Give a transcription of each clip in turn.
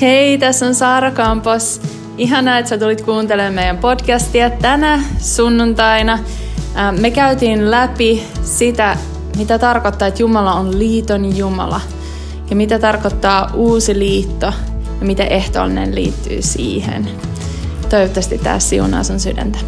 Hei, tässä on Saara Kampos. Ihanaa, että sä tulit kuuntelemaan meidän podcastia tänä sunnuntaina. Me käytiin läpi sitä, mitä tarkoittaa, että Jumala on liiton Jumala. Ja mitä tarkoittaa uusi liitto ja miten ehtoollinen liittyy siihen. Toivottavasti tämä siunaa sun sydäntä.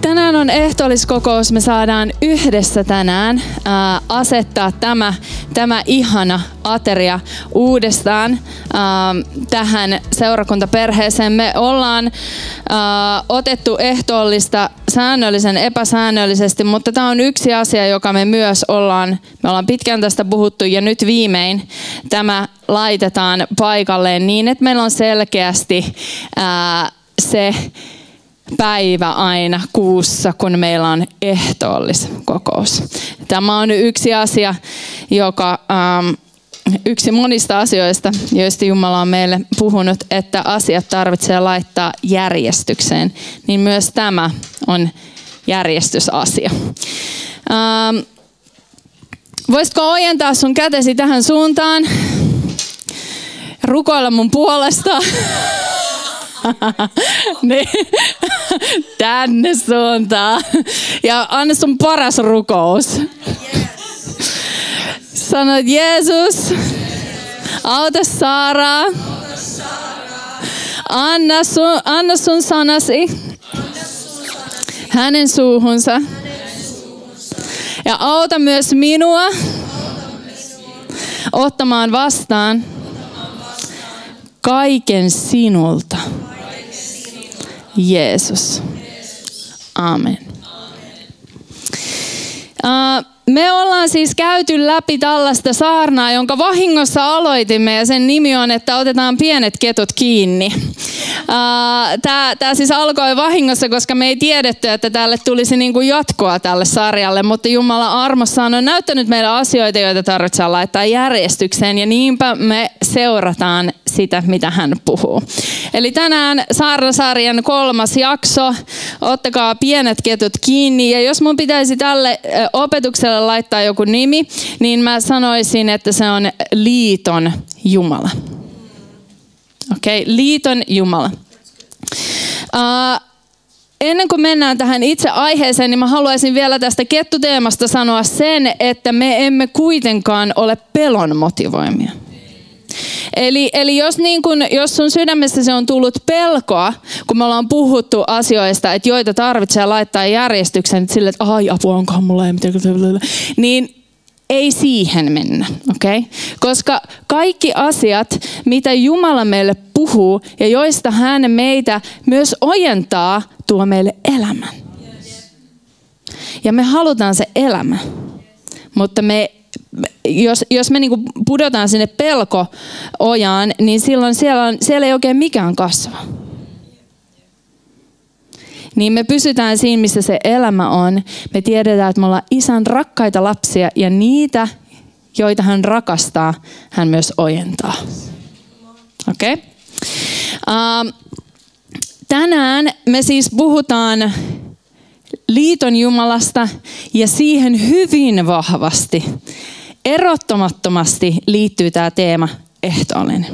Tänään on ehtoolliskokous. Me saadaan yhdessä tänään ää, asettaa tämä, tämä ihana ateria uudestaan ää, tähän seurakuntaperheeseen. Me ollaan ää, otettu ehtoollista säännöllisen epäsäännöllisesti, mutta tämä on yksi asia, joka me myös ollaan, me ollaan pitkään tästä puhuttu ja nyt viimein tämä laitetaan paikalleen niin, että meillä on selkeästi ää, se päivä aina kuussa, kun meillä on ehtoolliskokous. Tämä on yksi asia, joka ähm, yksi monista asioista, joista Jumala on meille puhunut, että asiat tarvitsee laittaa järjestykseen, niin myös tämä on järjestysasia. Ähm, voisitko ojentaa sun kätesi tähän suuntaan? Rukoilla mun puolesta. niin. Tänne suuntaan. Ja anna sun paras rukous. Sano, Jeesus, auta Saaraa. Anna sun, anna sun sanasi hänen suuhunsa. Ja auta myös minua ottamaan vastaan kaiken sinulta. Jeesus. Amen. Uh, me ollaan siis käyty läpi tällaista saarnaa, jonka vahingossa aloitimme ja sen nimi on, että otetaan pienet ketut kiinni. Tämä siis alkoi vahingossa, koska me ei tiedetty, että tälle tulisi niin kuin jatkoa tälle sarjalle, mutta Jumala armossaan on näyttänyt meille asioita, joita tarvitsee laittaa järjestykseen ja niinpä me seurataan sitä, mitä hän puhuu. Eli tänään Saarnasarjan kolmas jakso. Ottakaa pienet ketut kiinni ja jos mun pitäisi tälle opetukselle laittaa joku nimi, niin mä sanoisin, että se on liiton Jumala. Okei, okay, liiton Jumala. Uh, ennen kuin mennään tähän itse aiheeseen, niin mä haluaisin vielä tästä kettuteemasta sanoa sen, että me emme kuitenkaan ole pelon motivoimia. Eli, eli jos, niin kun, jos sun sydämestä se on tullut pelkoa, kun me ollaan puhuttu asioista, että joita tarvitsee laittaa järjestykseen, että sille, että ai apua, onkohan mulla ei mitään, niin ei siihen mennä, Okay? Koska kaikki asiat, mitä Jumala meille puhuu ja joista hän meitä myös ojentaa, tuo meille elämän. Ja me halutaan se elämä, mutta me jos, jos me niinku pudotaan sinne pelko-ojaan, niin silloin siellä, on, siellä ei oikein mikään kasva. Niin me pysytään siinä, missä se elämä on. Me tiedetään, että me ollaan isän rakkaita lapsia ja niitä, joita hän rakastaa, hän myös ojentaa. Okei? Okay? Uh, tänään me siis puhutaan liiton Jumalasta ja siihen hyvin vahvasti, erottomattomasti liittyy tämä teema ehtoollinen.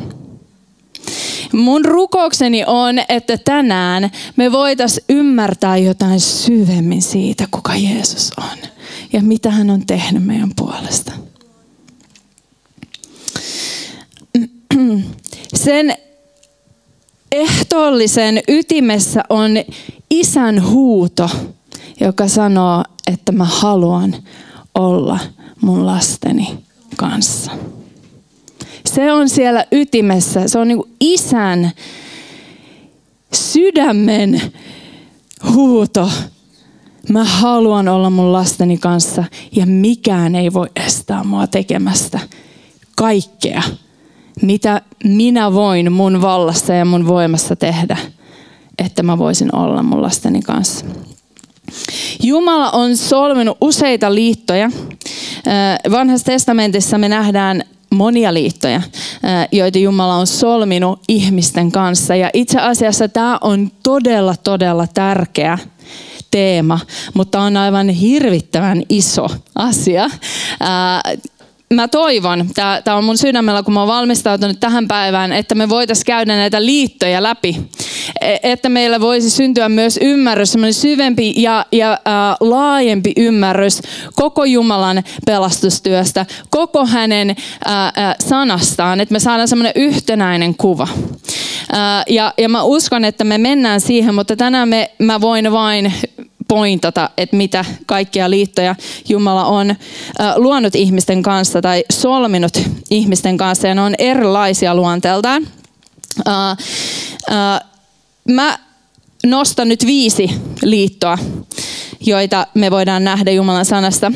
Mun rukoukseni on, että tänään me voitais ymmärtää jotain syvemmin siitä, kuka Jeesus on ja mitä hän on tehnyt meidän puolesta. Sen ehtoollisen ytimessä on isän huuto, joka sanoo, että mä haluan olla mun lasteni kanssa. Se on siellä ytimessä. Se on niin isän sydämen huuto. Mä haluan olla mun lasteni kanssa ja mikään ei voi estää mua tekemästä kaikkea, mitä minä voin mun vallassa ja mun voimassa tehdä, että mä voisin olla mun lasteni kanssa. Jumala on solminut useita liittoja. Vanhassa testamentissa me nähdään monia liittoja, joita Jumala on solminut ihmisten kanssa. Ja itse asiassa tämä on todella, todella tärkeä teema, mutta on aivan hirvittävän iso asia. Mä toivon, tämä on mun sydämellä, kun mä oon valmistautunut tähän päivään, että me voitaisiin käydä näitä liittoja läpi. E, että meillä voisi syntyä myös ymmärrys, semmoinen syvempi ja, ja äh, laajempi ymmärrys koko Jumalan pelastustyöstä, koko hänen äh, sanastaan, että me saadaan semmoinen yhtenäinen kuva. Äh, ja, ja mä uskon, että me mennään siihen, mutta tänään me, mä voin vain pointata, että mitä kaikkia liittoja Jumala on luonut ihmisten kanssa tai solminut ihmisten kanssa ja ne on erilaisia luonteeltaan. Mä nostan nyt viisi liittoa, joita me voidaan nähdä Jumalan sanasta.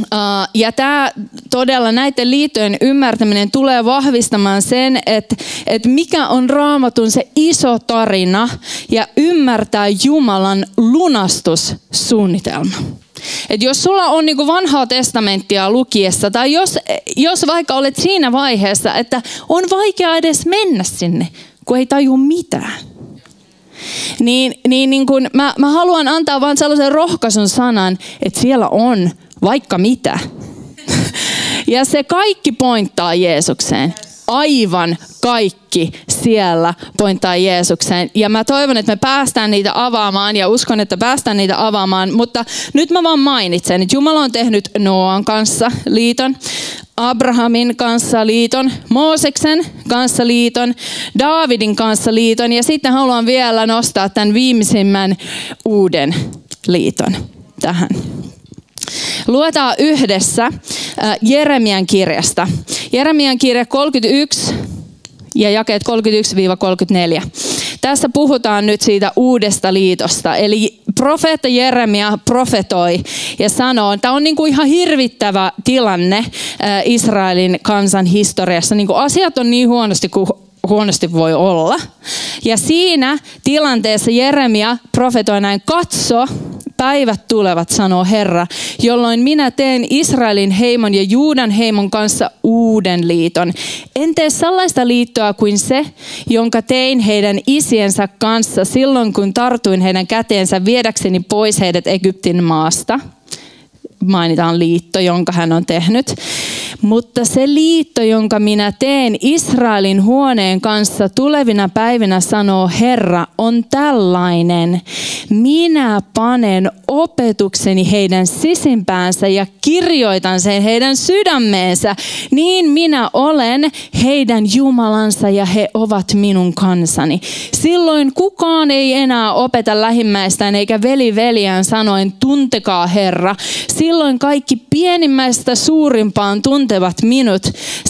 Uh, ja tämä todella näiden liittojen ymmärtäminen tulee vahvistamaan sen, että, että mikä on raamatun se iso tarina ja ymmärtää Jumalan lunastussuunnitelma. Et jos sulla on niinku vanhaa testamenttia lukiessa, tai jos, jos vaikka olet siinä vaiheessa, että on vaikea edes mennä sinne, kun ei taju mitään, niin, niin, niin kun mä, mä haluan antaa vain sellaisen rohkaisun sanan, että siellä on vaikka mitä. Ja se kaikki pointtaa Jeesukseen. Aivan kaikki siellä pointtaa Jeesukseen. Ja mä toivon, että me päästään niitä avaamaan ja uskon, että päästään niitä avaamaan. Mutta nyt mä vaan mainitsen, että Jumala on tehnyt Noan kanssa liiton, Abrahamin kanssa liiton, Mooseksen kanssa liiton, Daavidin kanssa liiton ja sitten haluan vielä nostaa tämän viimeisimmän uuden liiton tähän. Luetaan yhdessä Jeremian kirjasta. Jeremian kirja 31 ja jakeet 31-34. Tässä puhutaan nyt siitä uudesta liitosta. Eli profeetta Jeremia profetoi ja sanoo, tämä on niin kuin ihan hirvittävä tilanne Israelin kansan historiassa. Niin kuin asiat on niin huonosti kuin huonosti voi olla. Ja siinä tilanteessa Jeremia profetoi näin, katso, päivät tulevat, sanoo Herra, jolloin minä teen Israelin heimon ja Juudan heimon kanssa uuden liiton. En tee sellaista liittoa kuin se, jonka tein heidän isiensä kanssa silloin, kun tartuin heidän käteensä viedäkseni pois heidät Egyptin maasta. Mainitaan liitto, jonka hän on tehnyt. Mutta se liitto, jonka minä teen Israelin huoneen kanssa tulevina päivinä, sanoo Herra, on tällainen. Minä panen opetukseni heidän sisimpäänsä ja kirjoitan sen heidän sydämeensä. Niin minä olen heidän Jumalansa ja he ovat minun kansani. Silloin kukaan ei enää opeta lähimmäistään eikä veli veljään sanoen tuntekaa Herra. Silloin kaikki pienimmäistä suurimpaan tuntevat minut,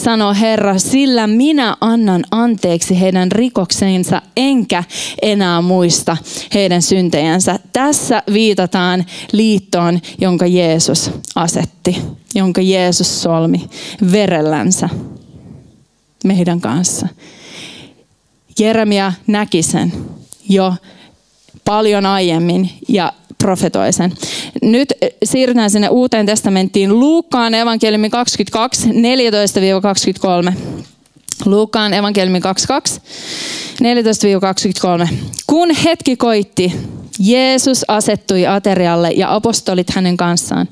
sanoo Herra, sillä minä annan anteeksi heidän rikoksensa, enkä enää muista heidän syntejänsä. Tässä viitataan liittoon, jonka Jeesus asetti, jonka Jeesus solmi verellänsä meidän kanssa. Jeremia näki sen jo paljon aiemmin ja profetoi sen. Nyt eh, siirrytään sinne uuteen testamenttiin. Luukkaan evankeliumi 22, 14-23. Luukkaan evankeliumi 22, 14-23. Kun hetki koitti, Jeesus asettui aterialle ja apostolit hänen kanssaan.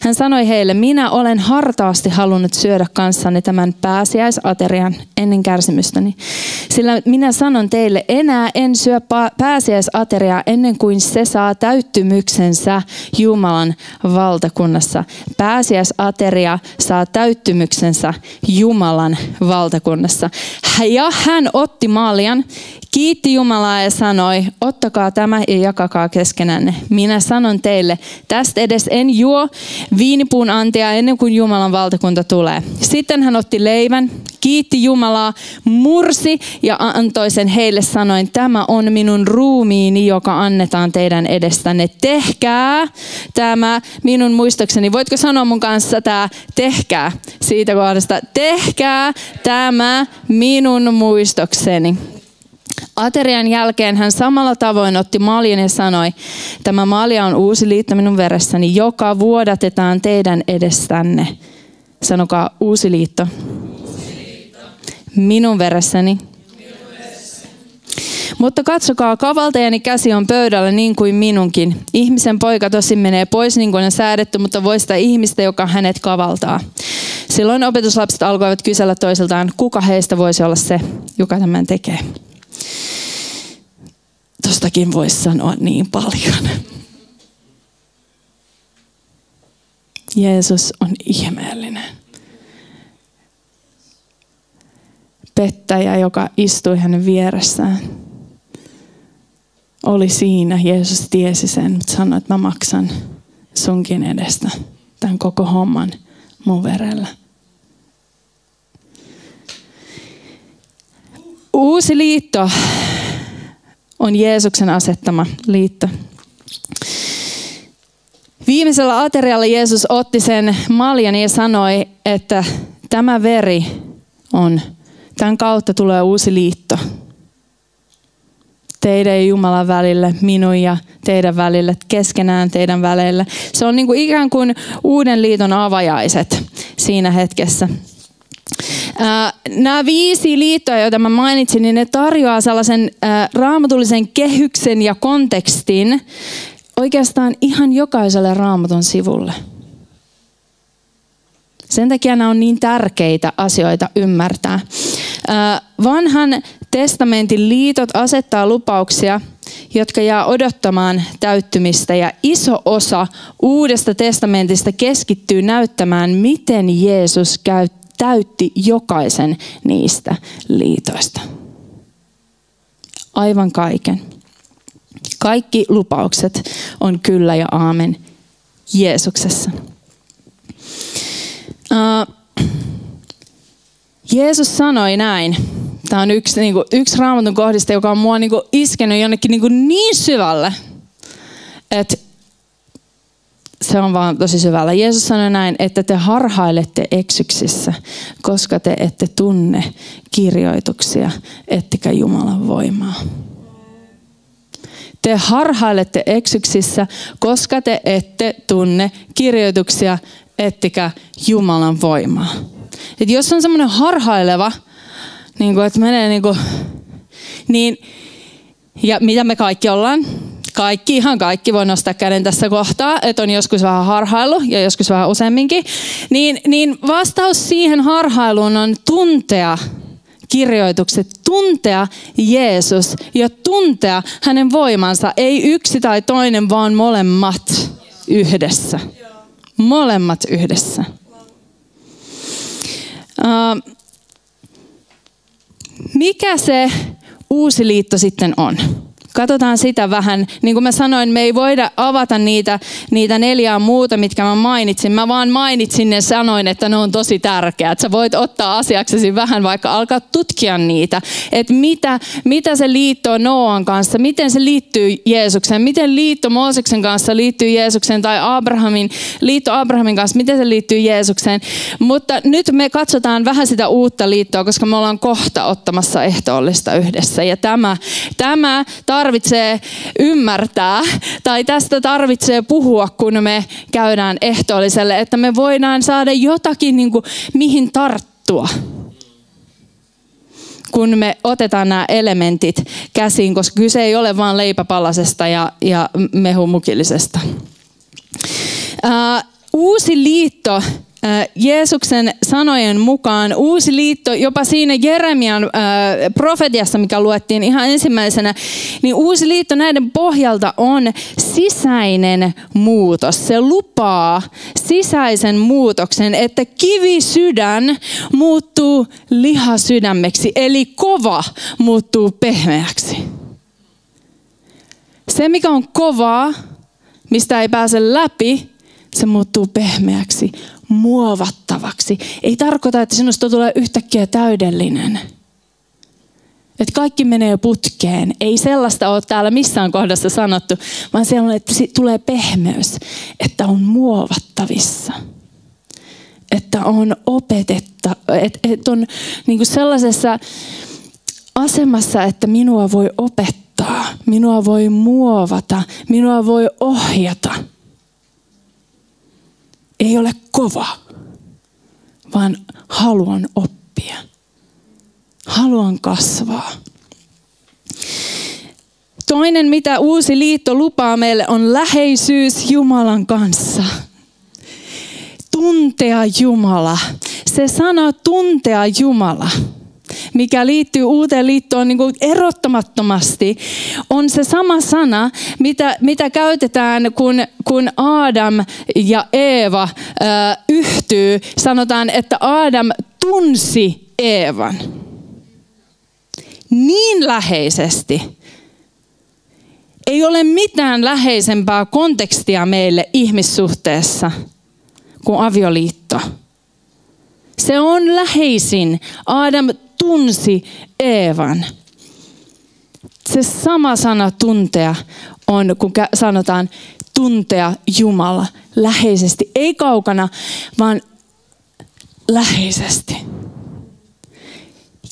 Hän sanoi heille, minä olen hartaasti halunnut syödä kanssanne tämän pääsiäisaterian ennen kärsimystäni. Sillä minä sanon teille, enää en syö pääsiäisateriaa ennen kuin se saa täyttymyksensä Jumalan valtakunnassa. Pääsiäisateria saa täyttymyksensä Jumalan valtakunnassa. Ja hän otti maljan, kiitti Jumalaa ja sanoi, ottakaa tämä ja jakakaa keskenänne. Minä sanon teille, tästä edes en juo viinipuun antia ennen kuin Jumalan valtakunta tulee. Sitten hän otti leivän, kiitti Jumalaa, mursi ja antoi sen heille sanoen, tämä on minun ruumiini, joka annetaan teidän edestänne. Tehkää tämä minun muistokseni. Voitko sanoa mun kanssa tämä tehkää siitä kohdasta? Tehkää tämä minun muistokseni. Aterian jälkeen hän samalla tavoin otti maljan ja sanoi, tämä malja on uusi liitto minun veressäni, joka vuodatetaan teidän edestänne. Sanokaa uusi liitto. Minun veressäni. Mutta katsokaa, kavaltajani käsi on pöydällä niin kuin minunkin. Ihmisen poika tosi menee pois niin kuin on säädetty, mutta voi sitä ihmistä, joka hänet kavaltaa. Silloin opetuslapset alkoivat kysellä toisiltaan, kuka heistä voisi olla se, joka tämän tekee. Tostakin voisi sanoa niin paljon. Jeesus on ihmeellinen. Pettäjä, joka istui hänen vieressään, oli siinä. Jeesus tiesi sen, mutta sanoi, että mä maksan sunkin edestä tämän koko homman mun verellä. Uusi liitto on Jeesuksen asettama liitto. Viimeisellä aterialla Jeesus otti sen maljan ja sanoi, että tämä veri on, tämän kautta tulee uusi liitto. Teidän ja Jumalan välille, minun ja teidän välille, keskenään teidän välille. Se on niin kuin ikään kuin uuden liiton avajaiset siinä hetkessä. Nämä viisi liittoa, joita mä mainitsin, niin ne tarjoaa sellaisen raamatullisen kehyksen ja kontekstin oikeastaan ihan jokaiselle raamatun sivulle. Sen takia nämä on niin tärkeitä asioita ymmärtää. Vanhan testamentin liitot asettaa lupauksia, jotka jää odottamaan täyttymistä ja iso osa uudesta testamentista keskittyy näyttämään, miten Jeesus täytti jokaisen niistä liitoista. Aivan kaiken. Kaikki lupaukset on kyllä ja aamen Jeesuksessa. Uh, Jeesus sanoi näin. Tämä on yksi, niin kuin, yksi raamatun kohdista, joka on mua niin kuin, iskenyt jonnekin niin, kuin, niin syvälle, että se on vaan tosi syvällä. Jeesus sanoi näin, että te harhailette eksyksissä, koska te ette tunne kirjoituksia, ettekä Jumalan voimaa. Te harhailette eksyksissä, koska te ette tunne kirjoituksia, ettekä Jumalan voimaa. Et jos on semmoinen harhaileva, niin kuin, että menee niin kuin, niin, ja mitä me kaikki ollaan, kaikki, ihan kaikki voi nostaa käden tässä kohtaa, että on joskus vähän harhailu ja joskus vähän useamminkin, niin, niin vastaus siihen harhailuun on tuntea kirjoitukset, tuntea Jeesus ja tuntea hänen voimansa, ei yksi tai toinen, vaan molemmat yhdessä. Molemmat yhdessä. Uh, mikä se uusi liitto sitten on? Katsotaan sitä vähän. Niin kuin mä sanoin, me ei voida avata niitä, niitä neljää muuta, mitkä mä mainitsin. Mä vaan mainitsin ne sanoin, että ne on tosi tärkeät. Sä voit ottaa asiaksesi vähän vaikka alkaa tutkia niitä. Että mitä, mitä se liitto Noan kanssa, miten se liittyy Jeesukseen, miten liitto Mooseksen kanssa liittyy Jeesukseen tai Abrahamin, liitto Abrahamin kanssa, miten se liittyy Jeesukseen. Mutta nyt me katsotaan vähän sitä uutta liittoa, koska me ollaan kohta ottamassa ehtoollista yhdessä. Ja tämä, tämä tar- tarvitsee ymmärtää tai tästä tarvitsee puhua, kun me käydään ehtoolliselle, että me voidaan saada jotakin, niin kuin, mihin tarttua kun me otetaan nämä elementit käsiin, koska kyse ei ole vain leipäpalasesta ja, ja mehumukillisesta. Uh, uusi liitto Jeesuksen sanojen mukaan uusi liitto, jopa siinä Jeremian profetiassa, mikä luettiin ihan ensimmäisenä, niin uusi liitto näiden pohjalta on sisäinen muutos. Se lupaa sisäisen muutoksen, että kivisydän muuttuu lihasydämeksi, eli kova muuttuu pehmeäksi. Se, mikä on kovaa, mistä ei pääse läpi, se muuttuu pehmeäksi muovattavaksi. Ei tarkoita, että sinusta tulee yhtäkkiä täydellinen. Että kaikki menee putkeen. Ei sellaista ole täällä missään kohdassa sanottu, vaan siellä on, että tulee pehmeys, että on muovattavissa. Että on opetetta, että, että on niin kuin sellaisessa asemassa, että minua voi opettaa, minua voi muovata, minua voi ohjata – ei ole kova, vaan haluan oppia. Haluan kasvaa. Toinen, mitä uusi liitto lupaa meille, on läheisyys Jumalan kanssa. Tuntea Jumala. se sana tuntea Jumala, mikä liittyy uuteen liittoon niin kuin erottamattomasti, on se sama sana, mitä, mitä käytetään, kun, kun Adam ja Eeva ö, yhtyy. Sanotaan, että Adam tunsi Eevan niin läheisesti. Ei ole mitään läheisempää kontekstia meille ihmissuhteessa kuin avioliitto. Se on läheisin. Adam tunsi Eevan. Se sama sana tuntea on, kun sanotaan tuntea Jumala läheisesti. Ei kaukana, vaan läheisesti.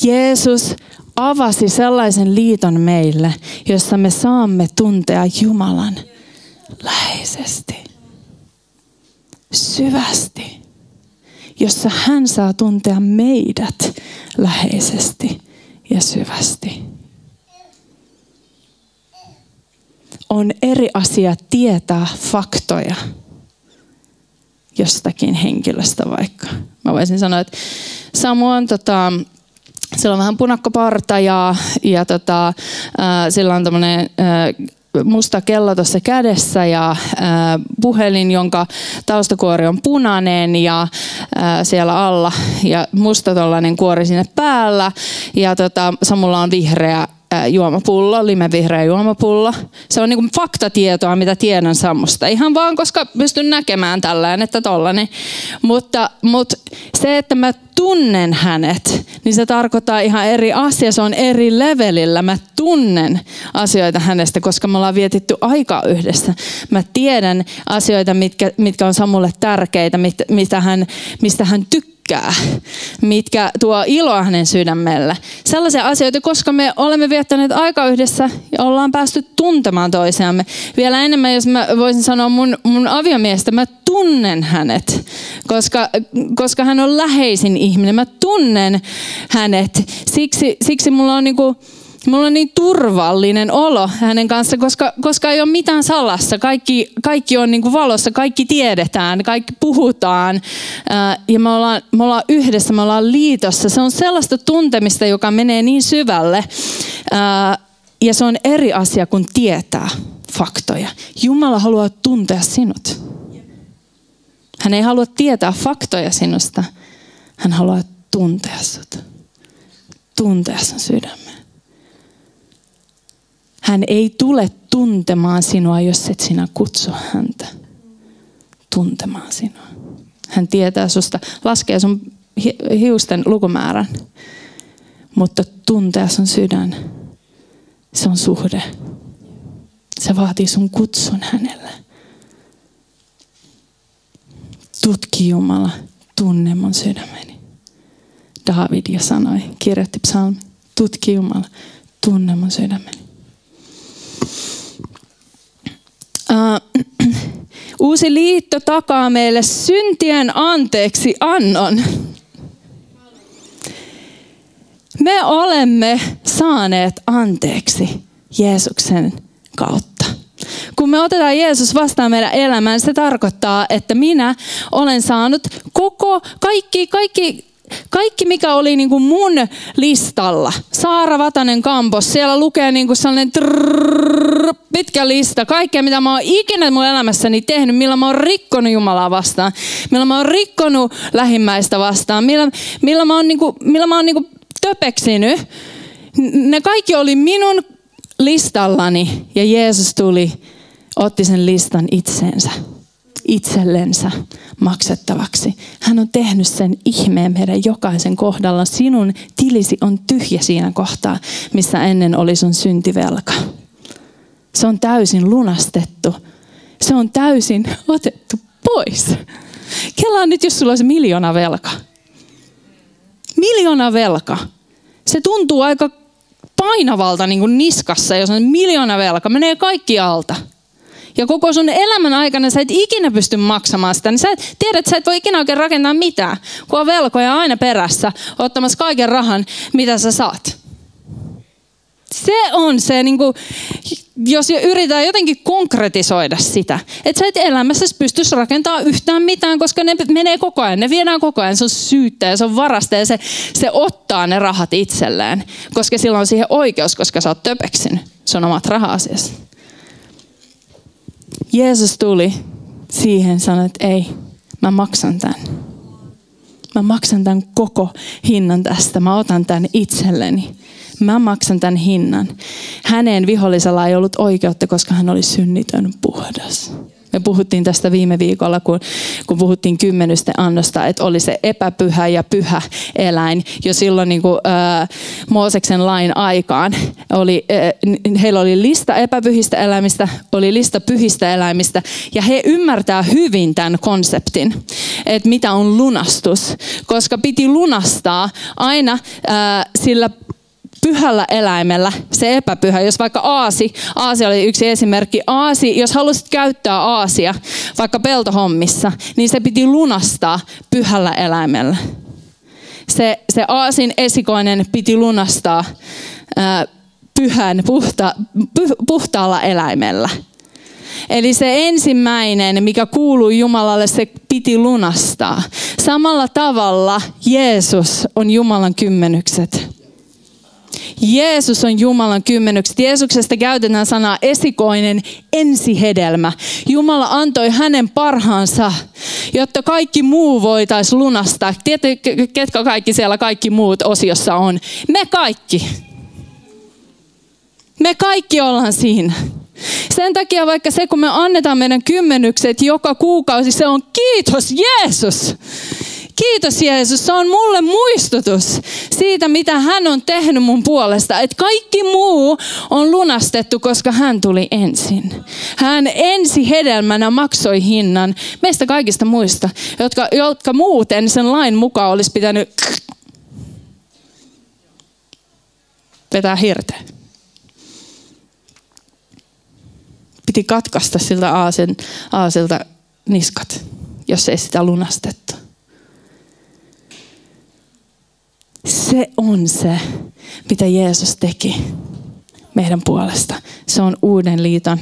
Jeesus avasi sellaisen liiton meille, jossa me saamme tuntea Jumalan läheisesti, syvästi, jossa hän saa tuntea meidät läheisesti ja syvästi. On eri asia tietää faktoja jostakin henkilöstä vaikka. Mä voisin sanoa, että Samu on tota, sillä on vähän punakkoparta ja, ja tota, äh, sillä on tämmöinen äh, musta kello tuossa kädessä ja puhelin, jonka taustakuori on punainen ja siellä alla. Ja musta tuollainen kuori sinne päällä. Ja tota, Samulla on vihreä juomapullo, limevihreä juomapullo. Se on niinku faktatietoa, mitä tiedän Sammusta. Ihan vaan, koska pystyn näkemään tällään, että tollanen. Mutta, mutta se, että mä tunnen hänet, niin se tarkoittaa ihan eri asia. Se on eri levelillä. Mä tunnen asioita hänestä, koska me ollaan vietetty aikaa yhdessä. Mä tiedän asioita, mitkä, mitkä on Samulle tärkeitä, mistä hän, mistä hän tykkää tykkää, mitkä tuo iloa hänen sydämelle. Sellaisia asioita, koska me olemme viettäneet aika yhdessä ja ollaan päästy tuntemaan toisiamme. Vielä enemmän, jos mä voisin sanoa mun, mun aviomiestä, mä tunnen hänet, koska, koska hän on läheisin ihminen. Mä tunnen hänet. Siksi, siksi mulla on niinku, Mulla on niin turvallinen olo hänen kanssa, koska, koska ei ole mitään salassa. Kaikki, kaikki on niin kuin valossa, kaikki tiedetään, kaikki puhutaan. Ää, ja me ollaan, me ollaan yhdessä, me ollaan liitossa. Se on sellaista tuntemista, joka menee niin syvälle. Ää, ja se on eri asia kuin tietää faktoja. Jumala haluaa tuntea sinut. Hän ei halua tietää faktoja sinusta. Hän haluaa tuntea sinut. Tuntea sun sydämen. Hän ei tule tuntemaan sinua, jos et sinä kutsu häntä tuntemaan sinua. Hän tietää susta, laskee sun hiusten lukumäärän, mutta tuntea sun sydän, se on suhde. Se vaatii sun kutsun hänelle. Tutki Jumala, tunne mun sydämeni. David ja sanoi, kirjoitti psalmi, tutki Jumala, tunne mun sydämeni. Uh, uusi liitto takaa meille syntien anteeksi annon. Me olemme saaneet anteeksi Jeesuksen kautta. Kun me otetaan Jeesus vastaan meidän elämään, se tarkoittaa, että minä olen saanut koko, kaikki, kaikki kaikki mikä oli niin kuin mun listalla, Saara Vatanen Kampos, siellä lukee niin kuin sellainen trrrr, pitkä lista, kaikkea mitä mä oon ikinä mun elämässäni tehnyt, millä mä oon rikkonut Jumalaa vastaan, millä mä oon rikkonut lähimmäistä vastaan, millä, millä mä oon, niin kuin, millä mä oon niin kuin töpeksinyt. Ne kaikki oli minun listallani ja Jeesus tuli, otti sen listan itseensä itsellensä maksettavaksi. Hän on tehnyt sen ihmeen meidän jokaisen kohdalla. Sinun tilisi on tyhjä siinä kohtaa, missä ennen oli sun syntivelka. Se on täysin lunastettu. Se on täysin otettu pois. Kelaa nyt, jos sulla olisi miljoona velka. Miljoona velka. Se tuntuu aika painavalta niin kuin niskassa, jos on miljoona velka. Menee kaikki alta ja koko sun elämän aikana sä et ikinä pysty maksamaan sitä, niin sä et, tiedät, että sä et voi ikinä oikein rakentaa mitään, kun on velkoja aina perässä, ottamassa kaiken rahan, mitä sä saat. Se on se, niin kuin, jos yritetään jotenkin konkretisoida sitä, että sä et elämässä pystyisi rakentamaan yhtään mitään, koska ne menee koko ajan, ne viedään koko ajan, se on syyttä ja se on varasta ja se, se ottaa ne rahat itselleen, koska sillä on siihen oikeus, koska sä oot töpeksin, se on omat raha-asiassa. Jeesus tuli siihen sanoi, että ei, mä maksan tämän. Mä maksan tämän koko hinnan tästä. Mä otan tämän itselleni. Mä maksan tämän hinnan. Hänen vihollisella ei ollut oikeutta, koska hän oli synnitön puhdas. Me puhuttiin tästä viime viikolla, kun, kun puhuttiin kymmenysten annosta, että oli se epäpyhä ja pyhä eläin. Jo silloin niin kuin, äh, Mooseksen lain aikaan oli, äh, heillä oli lista epäpyhistä eläimistä, oli lista pyhistä eläimistä. Ja he ymmärtää hyvin tämän konseptin, että mitä on lunastus. Koska piti lunastaa aina äh, sillä pyhällä eläimellä, se epäpyhä, jos vaikka aasi, aasi oli yksi esimerkki, aasi, jos halusit käyttää aasia vaikka peltohommissa, niin se piti lunastaa pyhällä eläimellä. Se, se aasin esikoinen piti lunastaa ää, pyhän, puhta, puhtaalla eläimellä. Eli se ensimmäinen, mikä kuuluu Jumalalle, se piti lunastaa. Samalla tavalla Jeesus on Jumalan kymmenykset. Jeesus on Jumalan kymmenykset. Jeesuksesta käytetään sanaa esikoinen ensihedelmä. Jumala antoi hänen parhaansa, jotta kaikki muu voitaisiin lunastaa. Tiedätkö, ketkä kaikki siellä kaikki muut osiossa on? Me kaikki. Me kaikki ollaan siinä. Sen takia vaikka se, kun me annetaan meidän kymmenykset joka kuukausi, se on kiitos Jeesus. Kiitos Jeesus, se on mulle muistutus siitä, mitä hän on tehnyt mun puolesta. Että kaikki muu on lunastettu, koska hän tuli ensin. Hän ensi hedelmänä maksoi hinnan meistä kaikista muista, jotka, jotka muuten sen lain mukaan olisi pitänyt vetää hirteen. Piti katkaista siltä aasilta niskat, jos ei sitä lunastettu. Se on se, mitä Jeesus teki meidän puolesta. Se on uuden liiton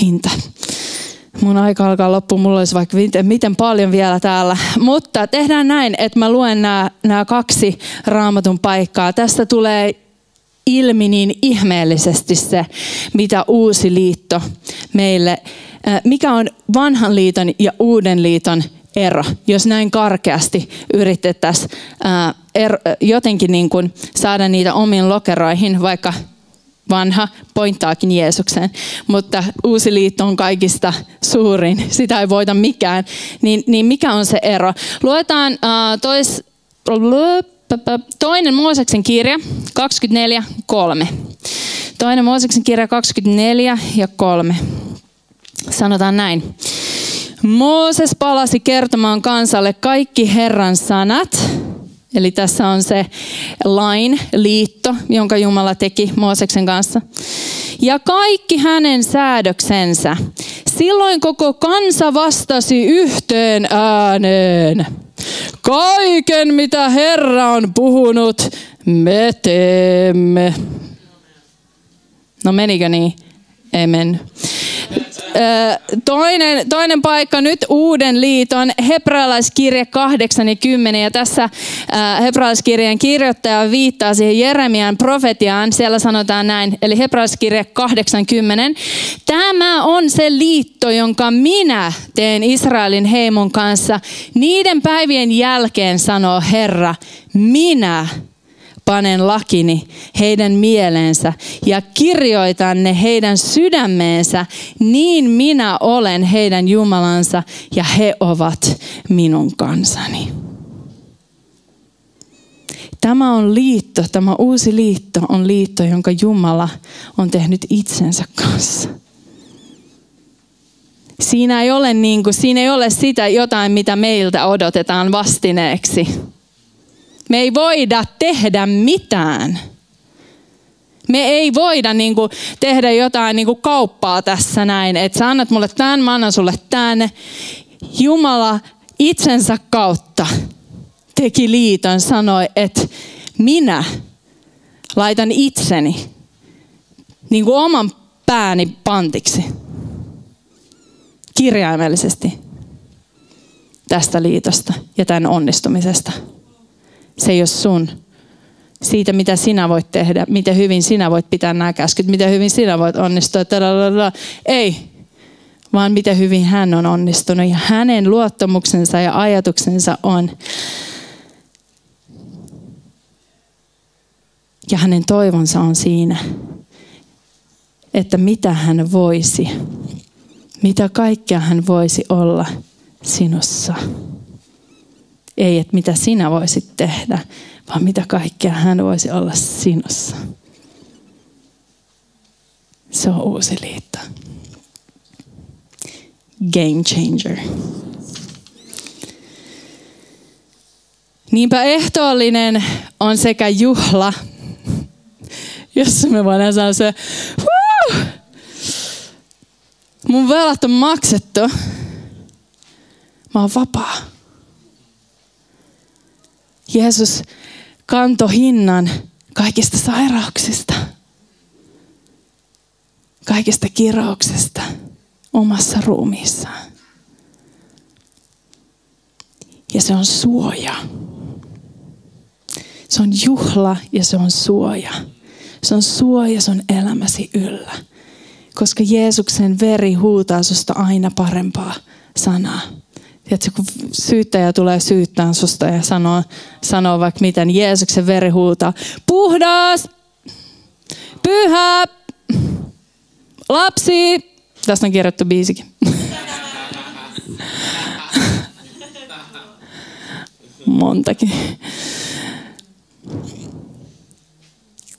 hinta. Mun aika alkaa loppu, mulla olisi vaikka miten, miten paljon vielä täällä. Mutta tehdään näin, että mä luen nämä kaksi raamatun paikkaa. Tästä tulee ilmi niin ihmeellisesti se, mitä uusi liitto meille, mikä on vanhan liiton ja uuden liiton ero, jos näin karkeasti yritettäisiin jotenkin niin kuin saada niitä omiin lokeroihin, vaikka vanha pointtaakin Jeesukseen, mutta uusi liitto on kaikista suurin, sitä ei voita mikään, niin, niin mikä on se ero? Luetaan uh, tois, toinen Mooseksen kirja 24.3. Toinen Mooseksen kirja 24 ja 3. Sanotaan näin. Mooses palasi kertomaan kansalle kaikki Herran sanat. Eli tässä on se lain liitto, jonka Jumala teki Mooseksen kanssa. Ja kaikki hänen säädöksensä. Silloin koko kansa vastasi yhteen ääneen. Kaiken mitä Herra on puhunut, me teemme. No menikö niin? Ei mennyt. Toinen, toinen paikka nyt uuden liiton hebrealaiskirje 8 ja 10 ja tässä hebrealaiskirjan kirjoittaja viittaa siihen Jeremian profetiaan. Siellä sanotaan näin, eli hebrealaiskirje 80. Tämä on se liitto, jonka minä teen Israelin heimon kanssa. Niiden päivien jälkeen sanoo Herra, minä panen lakini heidän mieleensä ja kirjoitan ne heidän sydämeensä, niin minä olen heidän Jumalansa ja he ovat minun kansani. Tämä on liitto, tämä uusi liitto on liitto, jonka Jumala on tehnyt itsensä kanssa. Siinä ei ole, niin kuin, siinä ei ole sitä jotain, mitä meiltä odotetaan vastineeksi me ei voida tehdä mitään. Me ei voida niin kuin, tehdä jotain niin kuin, kauppaa tässä näin, että sä annat mulle tämän, mä annan sulle tänne. Jumala itsensä kautta teki liiton, sanoi, että minä laitan itseni niin kuin oman pääni pantiksi kirjaimellisesti tästä liitosta ja tämän onnistumisesta. Se ei ole sun. Siitä, mitä sinä voit tehdä, miten hyvin sinä voit pitää nämä käskyt, miten hyvin sinä voit onnistua. Tadadada. Ei, vaan miten hyvin hän on onnistunut. Ja hänen luottamuksensa ja ajatuksensa on. Ja hänen toivonsa on siinä, että mitä hän voisi, mitä kaikkea hän voisi olla sinussa. Ei, että mitä sinä voisit tehdä, vaan mitä kaikkea hän voisi olla sinussa. Se on uusi liitto. Game changer. Niinpä ehtoollinen on sekä juhla, jossa me voidaan sanoa se, Woo! mun velat on maksettu, mä oon vapaa. Jeesus kanto hinnan kaikista sairauksista, kaikista kirauksista omassa ruumiissaan. Ja se on suoja. Se on juhla ja se on suoja. Se on suoja sun elämäsi yllä. Koska Jeesuksen veri huutaa susta aina parempaa sanaa. Tiedätkö, kun syyttäjä tulee syyttämään susta ja sanoo, sanoo vaikka miten, Jeesuksen veri huutaa, puhdas, pyhä, lapsi. Tästä on kirjoittu biisikin. Montakin.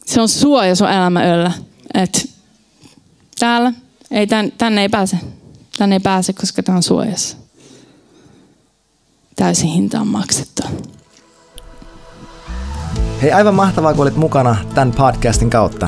Se on suoja sun elämä yllä. Et täällä, ei, tän, tänne ei pääse. Tänne ei pääse, koska tämä on suojassa täysin hinta on maksettu. Hei, aivan mahtavaa, kun olit mukana tämän podcastin kautta.